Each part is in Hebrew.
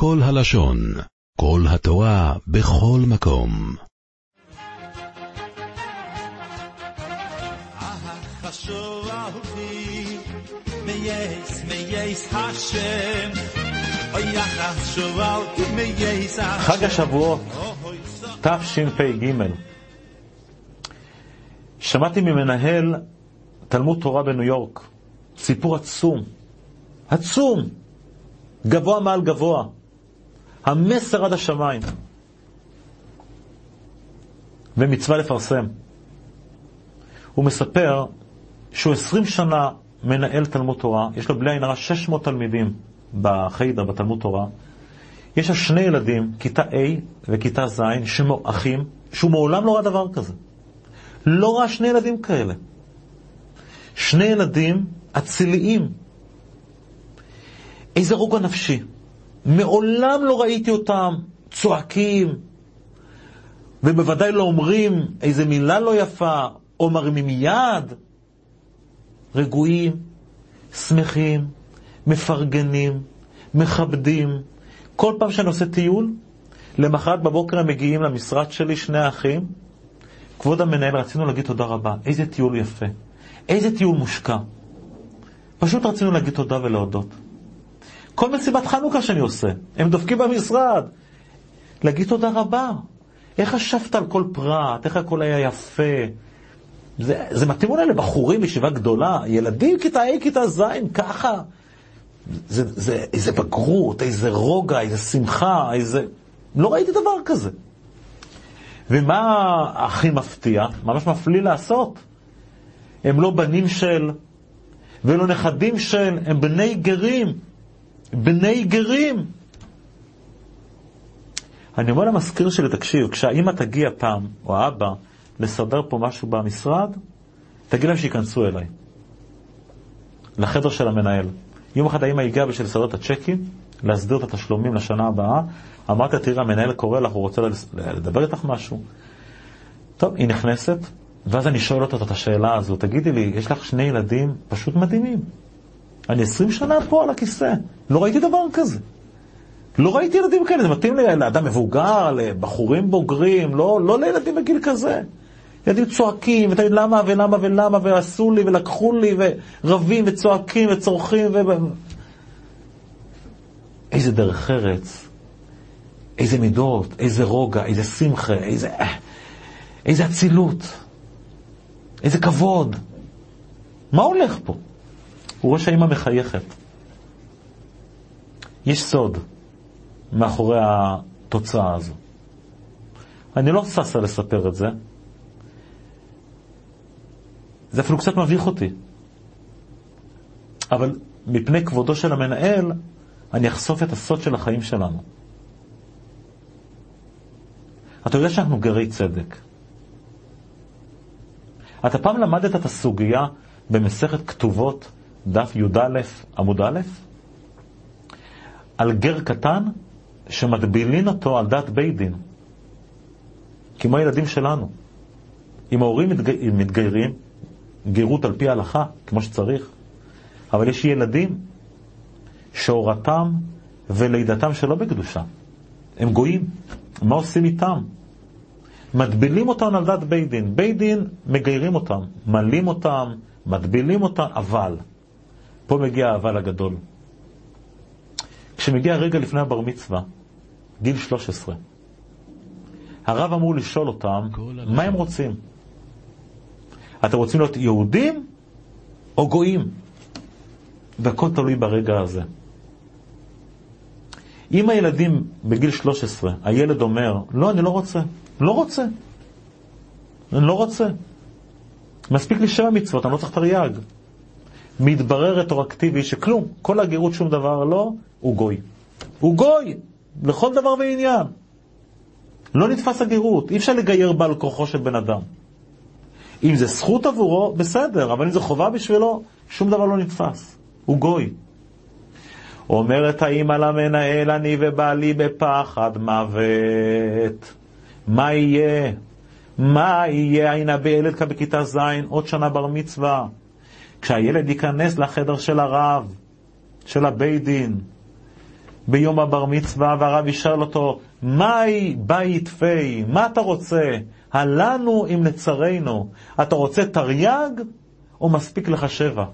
כל הלשון, כל התורה, בכל מקום. חשוב אהובי, מייס, מייס השם. חג השבועות, תשפ"ג. שמעתי ממנהל תלמוד תורה בניו יורק, סיפור עצום, עצום, גבוה מעל גבוה, המסר עד השמיים, ומצווה לפרסם. הוא מספר שהוא עשרים שנה מנהל תלמוד תורה, יש לו בלי עין הרע 600 תלמידים בחיידר, בתלמוד תורה. יש לו שני ילדים, כיתה A וכיתה ז', אחים, שהוא מעולם לא ראה דבר כזה. לא ראה שני ילדים כאלה. שני ילדים אציליים. איזה רוגע נפשי. מעולם לא ראיתי אותם צועקים, ובוודאי לא אומרים איזה מילה לא יפה, או מרימים יד. רגועים, שמחים, מפרגנים, מכבדים. כל פעם שאני עושה טיול, למחרת בבוקר הם מגיעים למשרד שלי, שני האחים. כבוד המנהל, רצינו להגיד תודה רבה. איזה טיול יפה. איזה טיול מושקע. פשוט רצינו להגיד תודה ולהודות. כל מסיבת חנוכה שאני עושה, הם דופקים במשרד. להגיד תודה רבה. איך חשבת על כל פרט, איך הכל היה יפה. זה, זה מתאים אולי לבחורים בישיבה גדולה, ילדים כיתה A, כיתה ז', ככה. זה, זה איזה בגרות, איזה רוגע, איזה שמחה, איזה... לא ראיתי דבר כזה. ומה הכי מפתיע? ממש מפליא לעשות. הם לא בנים של, ולא נכדים של, הם בני גרים. בני גרים. אני אומר למזכיר שלי, תקשיב, כשהאימא תגיע פעם, או האבא, לסדר פה משהו במשרד, תגיד להם שייכנסו אליי, לחדר של המנהל. יום אחד האמא הגיעה בשביל לסדר את הצ'קים, להסדיר את התשלומים לשנה הבאה. אמרתי לה, תראי, המנהל קורא לך, הוא רוצה לדבר איתך משהו. טוב, היא נכנסת, ואז אני שואל אותה את השאלה הזו, תגידי לי, יש לך שני ילדים פשוט מדהימים. אני עשרים שנה פה על הכיסא, לא ראיתי דבר כזה. לא ראיתי ילדים כאלה, זה מתאים לאדם מבוגר, לבחורים בוגרים, לא, לא לילדים בגיל כזה. ילדים צועקים, ותגיד למה ולמה ולמה, ועשו לי ולקחו לי, ורבים וצועקים וצורכים, ו... איזה דרך ארץ, איזה מידות, איזה רוגע, איזה שמחה, איזה... איזה אצילות, איזה כבוד. מה הולך פה? הוא רואה שהאימא מחייכת. יש סוד מאחורי התוצאה הזו. אני לא ששה לספר את זה, זה אפילו קצת מביך אותי. אבל מפני כבודו של המנהל, אני אחשוף את הסוד של החיים שלנו. אתה יודע שאנחנו גרי צדק. אתה פעם למדת את הסוגיה במסכת כתובות, דף י"א, עמוד א', על גר קטן שמטבילין אותו על דת בית דין, כמו הילדים שלנו. אם ההורים מתגיירים, גרות על פי ההלכה, כמו שצריך, אבל יש ילדים שהורתם ולידתם שלא בקדושה. הם גויים. מה עושים איתם? מטבילים אותם על דת בית דין. בית דין מגיירים אותם, מלים אותם, מטבילים אותם, אבל. פה מגיע האבל הגדול. כשמגיע הרגע לפני הבר מצווה, גיל 13, הרב אמור לשאול אותם מה הם רוצים. אתם רוצים להיות יהודים או גויים? והכל תלוי ברגע הזה. אם הילדים בגיל 13, הילד אומר, לא, אני לא רוצה, לא רוצה, אני לא רוצה. מספיק לי שבע מצוות, אני לא צריך תרי"ג. מתברר רטרואקטיבי שכלום, כל הגירות שום דבר לא, הוא גוי. הוא גוי, לכל דבר ועניין. לא נתפס הגירות, אי אפשר לגייר בעל כוחו של בן אדם. אם זה זכות עבורו, בסדר, אבל אם זה חובה בשבילו, שום דבר לא נתפס. הוא גוי. אומרת האמא למנהל, אני ובעלי בפחד מוות. מה יהיה? מה יהיה? הנה ילד כאן בכיתה ז', עוד שנה בר מצווה. כשהילד ייכנס לחדר של הרב, של הבית דין, ביום הבר מצווה, והרב ישאל אותו, מהי בית פי? מה אתה רוצה? הלנו אם נצרינו. אתה רוצה תרי"ג או מספיק לך שבע?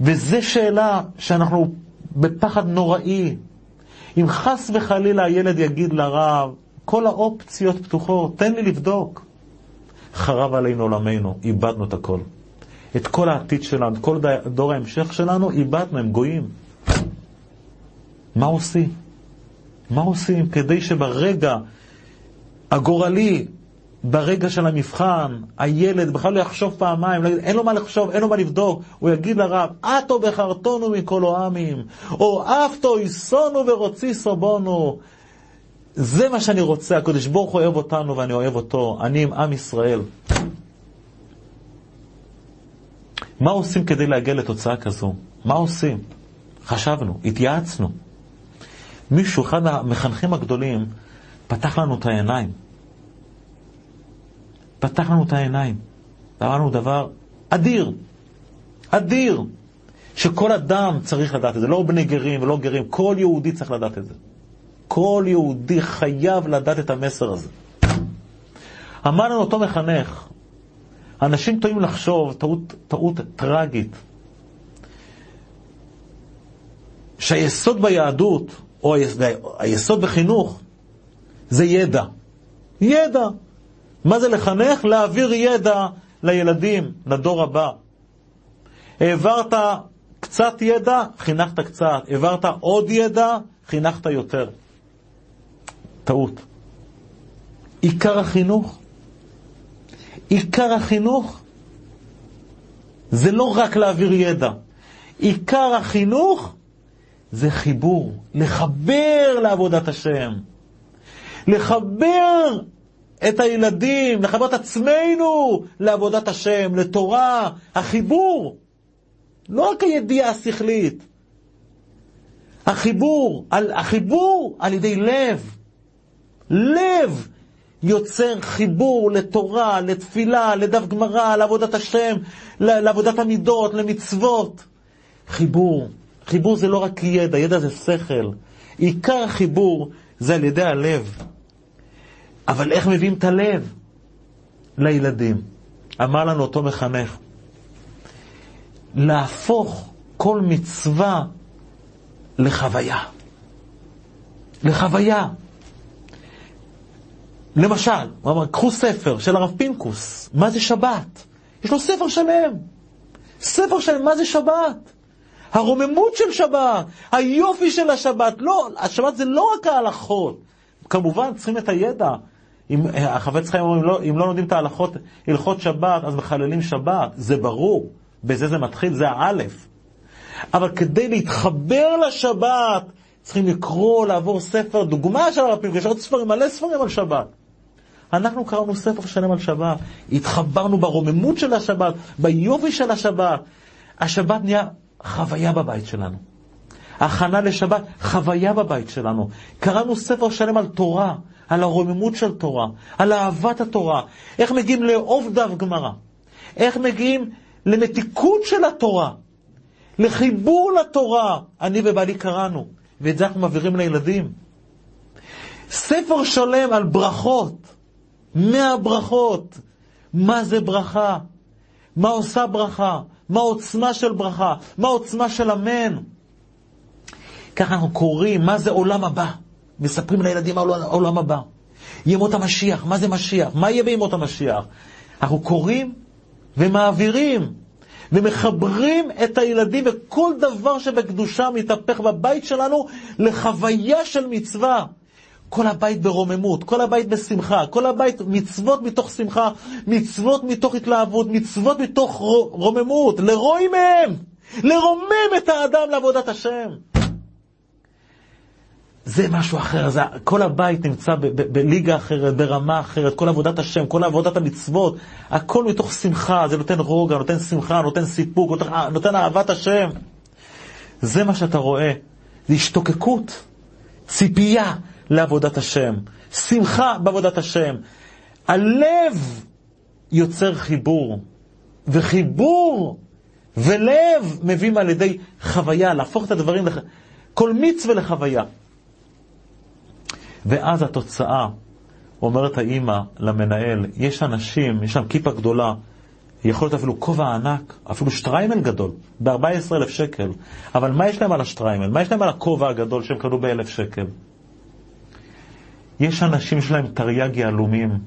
וזו שאלה שאנחנו בפחד נוראי. אם חס וחלילה הילד יגיד לרב, כל האופציות פתוחות, תן לי לבדוק. חרב עלינו עולמנו, איבדנו את הכל. את כל העתיד שלנו, את כל דור ההמשך שלנו, איבדנו, הם גויים. מה עושים? מה עושים כדי שברגע הגורלי, ברגע של המבחן, הילד בכלל לא יחשוב פעמיים, אין לו מה לחשוב, אין לו מה לבדוק, הוא יגיד לרב, עטו בחרטונו מכל העמים, או עפתו יסונו ורוצי סובונו. זה מה שאני רוצה, הקדוש ברוך הוא אוהב אותנו ואני אוהב אותו, אני עם עם ישראל. מה עושים כדי להגיע לתוצאה כזו? מה עושים? חשבנו, התייעצנו. מישהו, אחד המחנכים הגדולים, פתח לנו את העיניים. פתח לנו את העיניים. ואמר לנו דבר אדיר, אדיר, שכל אדם צריך לדעת את זה, לא בני גרים ולא גרים, כל יהודי צריך לדעת את זה. כל יהודי חייב לדעת את המסר הזה. אמר לנו אותו מחנך, אנשים טועים לחשוב, טעות, טעות טרגית, שהיסוד ביהדות, או היסוד בחינוך, זה ידע. ידע. מה זה לחנך? להעביר ידע לילדים, לדור הבא. העברת קצת ידע, חינכת קצת. העברת עוד ידע, חינכת יותר. טעות. עיקר החינוך, עיקר החינוך זה לא רק להעביר ידע. עיקר החינוך זה חיבור, לחבר לעבודת השם. לחבר את הילדים, לחבר את עצמנו לעבודת השם, לתורה, החיבור. לא רק הידיעה השכלית, החיבור, על, החיבור על ידי לב. לב יוצר חיבור לתורה, לתפילה, לדף גמרא, לעבודת השם, לעבודת המידות, למצוות. חיבור. חיבור זה לא רק ידע, ידע זה שכל. עיקר החיבור זה על ידי הלב. אבל איך מביאים את הלב לילדים? אמר לנו אותו מחנך, להפוך כל מצווה לחוויה. לחוויה. למשל, הוא אמר, קחו ספר של הרב פינקוס, מה זה שבת? יש לו ספר שלם. ספר שלם, מה זה שבת? הרוממות של שבת, היופי של השבת. לא, השבת זה לא רק ההלכות. כמובן, צריכים את הידע. אם החפץ חיים אומרים, לא, אם לא לומדים את ההלכות, הלכות שבת, אז מחללים שבת. זה ברור. בזה זה מתחיל, זה האלף. אבל כדי להתחבר לשבת, צריכים לקרוא, לעבור ספר, דוגמה של הרב פינקוס, יש עוד ספרים, מלא ספרים על שבת. אנחנו קראנו ספר שלם על שבת, התחברנו ברוממות של השבת, ביופי של השבת. השבת נהיה חוויה בבית שלנו. הכנה לשבת, חוויה בבית שלנו. קראנו ספר שלם על תורה, על הרוממות של תורה, על אהבת התורה, איך מגיעים לאהוב דף גמרא, איך מגיעים למתיקות של התורה, לחיבור לתורה. אני ובעלי קראנו, ואת זה אנחנו מעבירים לילדים. ספר שלם על ברכות, מאה ברכות. מה זה ברכה? מה עושה ברכה? מה העוצמה של ברכה? מה העוצמה של אמן? ככה אנחנו קוראים, מה זה עולם הבא? מספרים לילדים על העולם הבא. ימות המשיח, מה זה משיח? מה יהיה בימות המשיח? אנחנו קוראים ומעבירים ומחברים את הילדים וכל דבר שבקדושה מתהפך בבית שלנו לחוויה של מצווה. כל הבית ברוממות, כל הבית בשמחה, כל הבית מצוות מתוך שמחה, מצוות מתוך התלהבות, מצוות מתוך רוממות, לרוי מהם, לרומם את האדם לעבודת השם. זה משהו אחר, זה, כל הבית נמצא בליגה אחרת, ברמה אחרת, כל עבודת השם, כל עבודת המצוות, הכל מתוך שמחה, זה נותן רוגע, נותן שמחה, נותן סיפוק, נותן, נותן אהבת השם. זה מה שאתה רואה, זה השתוקקות, ציפייה, לעבודת השם, שמחה בעבודת השם. הלב יוצר חיבור, וחיבור ולב מביאים על ידי חוויה, להפוך את הדברים לח... כל מצווה לחוויה. ואז התוצאה, אומרת האימא למנהל, יש אנשים, יש שם כיפה גדולה, יכול להיות אפילו כובע ענק, אפילו שטריימל גדול, ב-14,000 שקל. אבל מה יש להם על השטריימל? מה יש להם על הכובע הגדול שהם קנו ב-1,000 שקל? יש אנשים שיש להם תרי"ג יהלומים,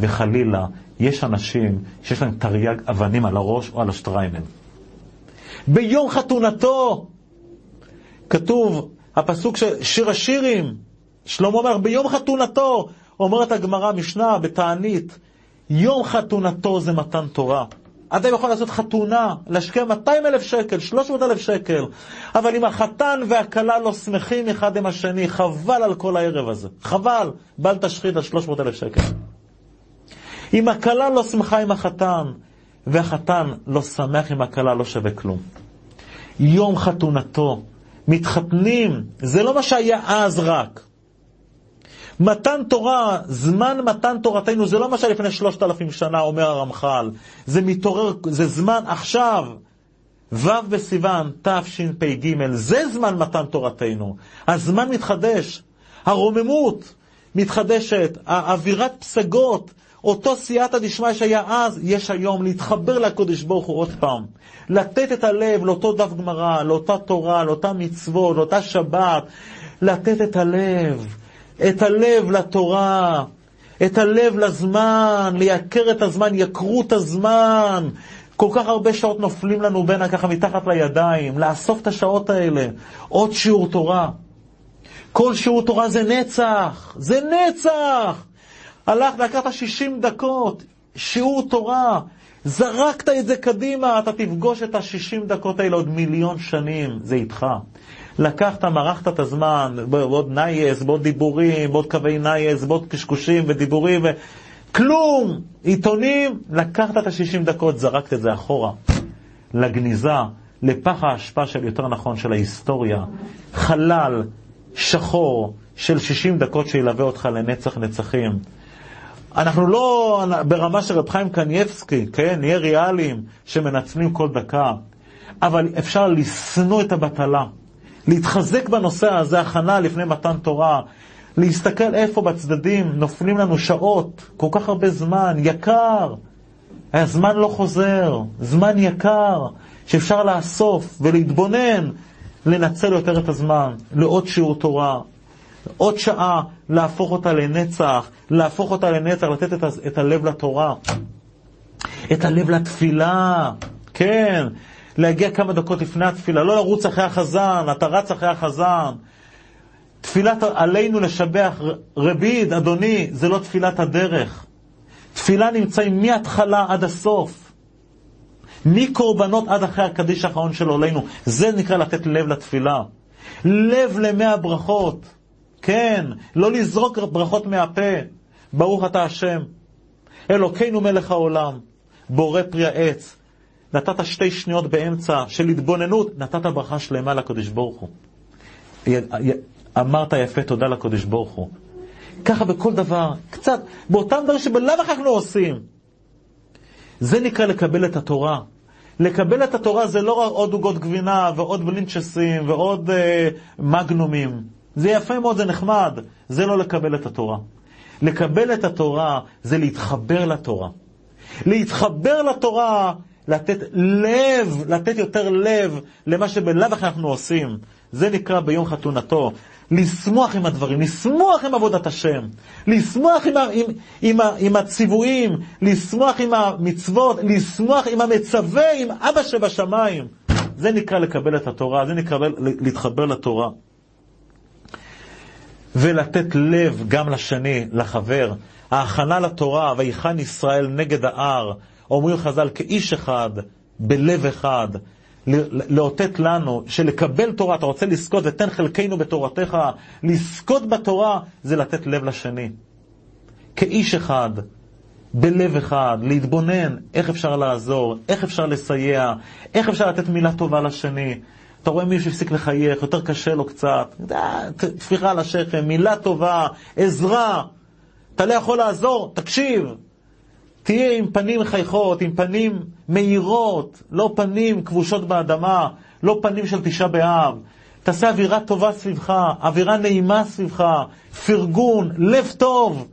וחלילה, יש אנשים שיש להם תרי"ג אבנים על הראש או על השטריימל. ביום חתונתו, כתוב, הפסוק של שיר השירים, שלמה אומר, ביום חתונתו, אומרת הגמרא, משנה, בתענית, יום חתונתו זה מתן תורה. אדם יכול לעשות חתונה, להשקיע 200 אלף שקל, 300 אלף שקל, אבל אם החתן והכלה לא שמחים אחד עם השני, חבל על כל הערב הזה. חבל, בל תשחית על 300 אלף שקל. אם הכלה לא שמחה עם החתן, והחתן לא שמח עם הכלה, לא שווה כלום. יום חתונתו, מתחתנים, זה לא מה שהיה אז רק. מתן תורה, זמן מתן תורתנו, זה לא מה שלפני שלושת אלפים שנה, אומר הרמח"ל. זה מתעורר, זה זמן עכשיו. ו' בסיוון תשפ"ג, זה זמן מתן תורתנו. הזמן מתחדש, הרוממות מתחדשת, אווירת פסגות, אותו סייעתא דשמיא שהיה אז, יש היום להתחבר לקודש ברוך הוא עוד פעם. לתת את הלב לאותו דף גמרא, לאותה תורה, לאותה מצוות, לאותה שבת, לתת את הלב. את הלב לתורה, את הלב לזמן, לייקר את הזמן, יקרו את הזמן. כל כך הרבה שעות נופלים לנו בין ככה מתחת לידיים, לאסוף את השעות האלה. עוד שיעור תורה. כל שיעור תורה זה נצח, זה נצח! הלך, לקחת 60 דקות, שיעור תורה, זרקת את זה קדימה, אתה תפגוש את ה-60 דקות האלה עוד מיליון שנים, זה איתך. לקחת, מרחת את הזמן, בעוד נייעס, בעוד דיבורים, בעוד קווי נייעס, בעוד קשקושים ודיבורים, ו... כלום! עיתונים, לקחת את ה-60 דקות, זרקת את זה אחורה. לגניזה, לפח האשפה של, יותר נכון, של ההיסטוריה. חלל שחור של 60 דקות שילווה אותך לנצח נצחים. אנחנו לא ברמה של רב חיים קנייבסקי, כן, נהיה ריאליים שמנצלים כל דקה, אבל אפשר לשנוא את הבטלה. להתחזק בנושא הזה, הכנה לפני מתן תורה, להסתכל איפה בצדדים נופלים לנו שעות, כל כך הרבה זמן, יקר. הזמן לא חוזר, זמן יקר, שאפשר לאסוף ולהתבונן, לנצל יותר את הזמן, לעוד שיעור תורה, עוד שעה, להפוך אותה לנצח, להפוך אותה לנצח, לתת את, את הלב לתורה, את הלב לתפילה, כן, להגיע כמה דקות לפני התפילה, לא לרוץ אחרי החזן, אתה רץ אחרי החזן. תפילת עלינו לשבח, רביד, אדוני, זה לא תפילת הדרך. תפילה נמצאים מההתחלה עד הסוף. מקורבנות עד אחרי הקדיש האחרון של עולנו. זה נקרא לתת לב לתפילה. לב למאה ברכות. כן, לא לזרוק ברכות מהפה. ברוך אתה השם. אלוקינו מלך העולם, בורא פרי העץ, נתת שתי שניות באמצע של התבוננות, נתת ברכה שלמה לקדוש ברוך הוא. אמרת יפה תודה לקדוש ברוך הוא. ככה בכל דבר, קצת, באותם דברים שבלאו הכי אנחנו עושים. זה נקרא לקבל את התורה. לקבל את התורה זה לא רק עוד עוגות גבינה ועוד בלינצ'סים ועוד אה, מגנומים. זה יפה מאוד, זה נחמד. זה לא לקבל את התורה. לקבל את התורה זה להתחבר לתורה. להתחבר לתורה לתת לב, לתת יותר לב למה שבלאו הכי אנחנו עושים. זה נקרא ביום חתונתו. לשמוח עם הדברים, לשמוח עם עבודת השם, לשמוח עם, עם, עם, עם הציוויים, לשמוח עם המצוות, לשמוח עם המצווה, עם אבא שבשמיים. זה נקרא לקבל את התורה, זה נקרא להתחבר לתורה. ולתת לב גם לשני, לחבר. ההכנה לתורה, ויחן ישראל נגד ההר, אומרים חז"ל, כאיש אחד, בלב אחד, לאותת לנו שלקבל תורה, אתה רוצה לזכות ותן חלקנו בתורתך, לזכות בתורה זה לתת לב לשני. כאיש אחד, בלב אחד, להתבונן איך אפשר לעזור, איך אפשר לסייע, איך אפשר לתת מילה טובה לשני. אתה רואה מישהו שהפסיק לחייך, יותר קשה לו קצת, טפיחה על השכם, מילה טובה, עזרה. אתה לא יכול לעזור, תקשיב, תהיה עם פנים מחייכות, עם פנים מאירות, לא פנים כבושות באדמה, לא פנים של תשעה באב. תעשה אווירה טובה סביבך, אווירה נעימה סביבך, פרגון, לב טוב,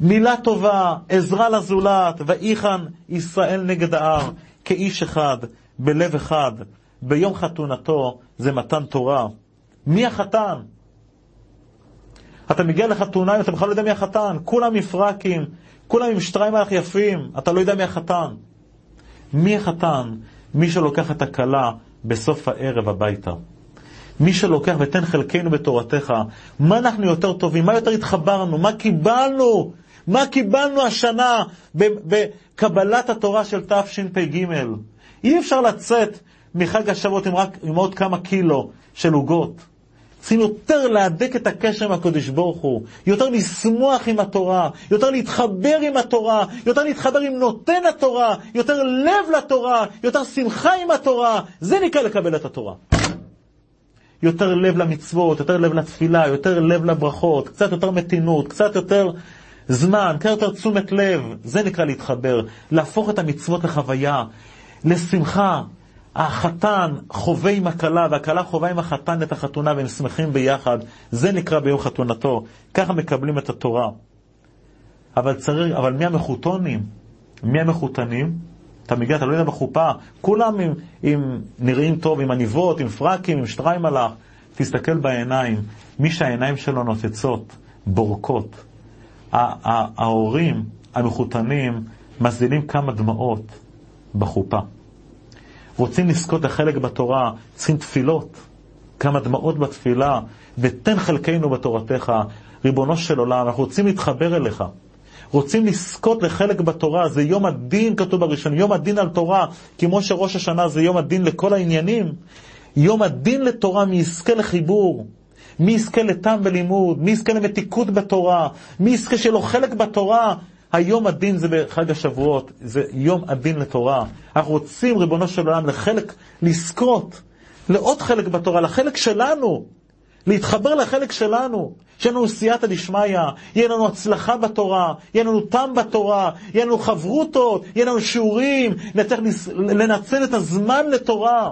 מילה טובה, עזרה לזולת, ויחן ישראל נגד ההר, כאיש אחד, בלב אחד, ביום חתונתו זה מתן תורה. מי החתן? אתה מגיע לחתונה, אתה בכלל לא יודע מי החתן, כולם מפרקים, כולם עם שטריימלך יפים, אתה לא יודע מי החתן. מי החתן? מי שלוקח את הכלה בסוף הערב הביתה. מי שלוקח ותן חלקנו בתורתך, מה אנחנו יותר טובים, מה יותר התחברנו, מה קיבלנו, מה קיבלנו השנה בקבלת התורה של תשפ"ג. אי אפשר לצאת מחג השבועות עם, עם עוד כמה קילו של עוגות. צריכים יותר להדק את הקשר עם הקדוש ברוך הוא, יותר לשמוח עם התורה, יותר להתחבר עם התורה, יותר להתחבר עם נותן התורה, יותר לב לתורה, יותר שמחה עם התורה, זה נקרא לקבל את התורה. יותר לב למצוות, יותר לב לתפילה, יותר לב לברכות, קצת יותר מתינות, קצת יותר זמן, קצת יותר תשומת לב, זה נקרא להתחבר, להפוך את המצוות לחוויה, לשמחה, החתן חווה עם הכלה, והכלה חווה עם החתן את החתונה, והם שמחים ביחד. זה נקרא ביום חתונתו. ככה מקבלים את התורה. אבל צריך, אבל מי המחותונים? מי המחותנים? אתה מגיע, אתה לא יודע בחופה, כולם עם, עם נראים טוב, עם עניבות, עם פרקים, עם שטריימלך. תסתכל בעיניים, מי שהעיניים שלו נוצצות, בורקות. ההורים המחותנים מזילים כמה דמעות בחופה. רוצים לזכות לחלק בתורה, צריכים תפילות, כמה דמעות בתפילה, ותן חלקנו בתורתך. ריבונו של עולם, אנחנו רוצים להתחבר אליך. רוצים לזכות לחלק בתורה, זה יום הדין, כתוב בראשון, יום הדין על תורה, כמו שראש השנה זה יום הדין לכל העניינים. יום הדין לתורה, מי יזכה לחיבור, מי יזכה לטעם בלימוד, מי יזכה למתיקות בתורה, מי יזכה שלו חלק בתורה, היום הדין זה בחג השבועות, זה יום הדין לתורה. אנחנו רוצים, ריבונו של עולם, לחלק, לזכות לעוד חלק בתורה, לחלק שלנו, להתחבר לחלק שלנו, שיהיה לנו סייעתא דשמיא, יהיה לנו הצלחה בתורה, יהיה לנו טעם בתורה, יהיה לנו חברותות, יהיה לנו שיעורים, נצטרך לנצל את הזמן לתורה.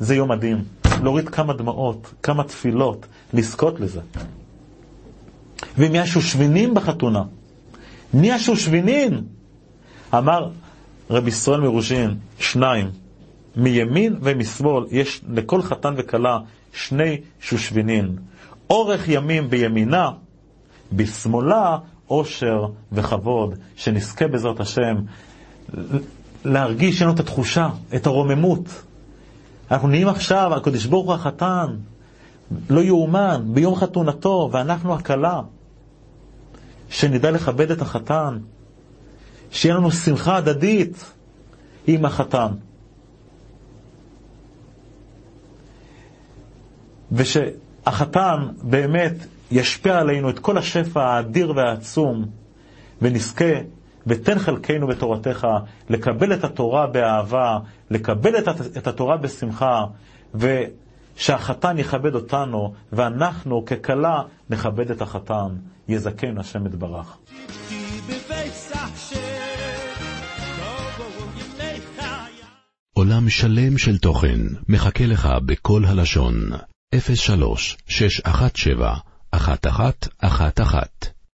זה יום הדין, להוריד כמה דמעות, כמה תפילות, לזכות לזה. ואם יש שושבינים בחתונה, מי השושבינין? אמר רבי ישראל מרושין, שניים, מימין ומשמאל יש לכל חתן וכלה שני שושבינין. אורך ימים בימינה, בשמאלה אושר וכבוד, שנזכה בעזרת השם להרגיש לנו את התחושה, את הרוממות. אנחנו נהיים עכשיו, הקדוש ברוך הוא החתן, לא יאומן, ביום חתונתו, ואנחנו הכלה. שנדע לכבד את החתן, שיהיה לנו שמחה הדדית עם החתן. ושהחתן באמת ישפיע עלינו את כל השפע האדיר והעצום, ונזכה ותן חלקנו בתורתך, לקבל את התורה באהבה, לקבל את התורה בשמחה, ו... שהחתן יכבד אותנו, ואנחנו ככלה נכבד את החתן. יזכן השם יתברך. עולם שלם של תוכן מחכה לך בכל הלשון, 03 617 1111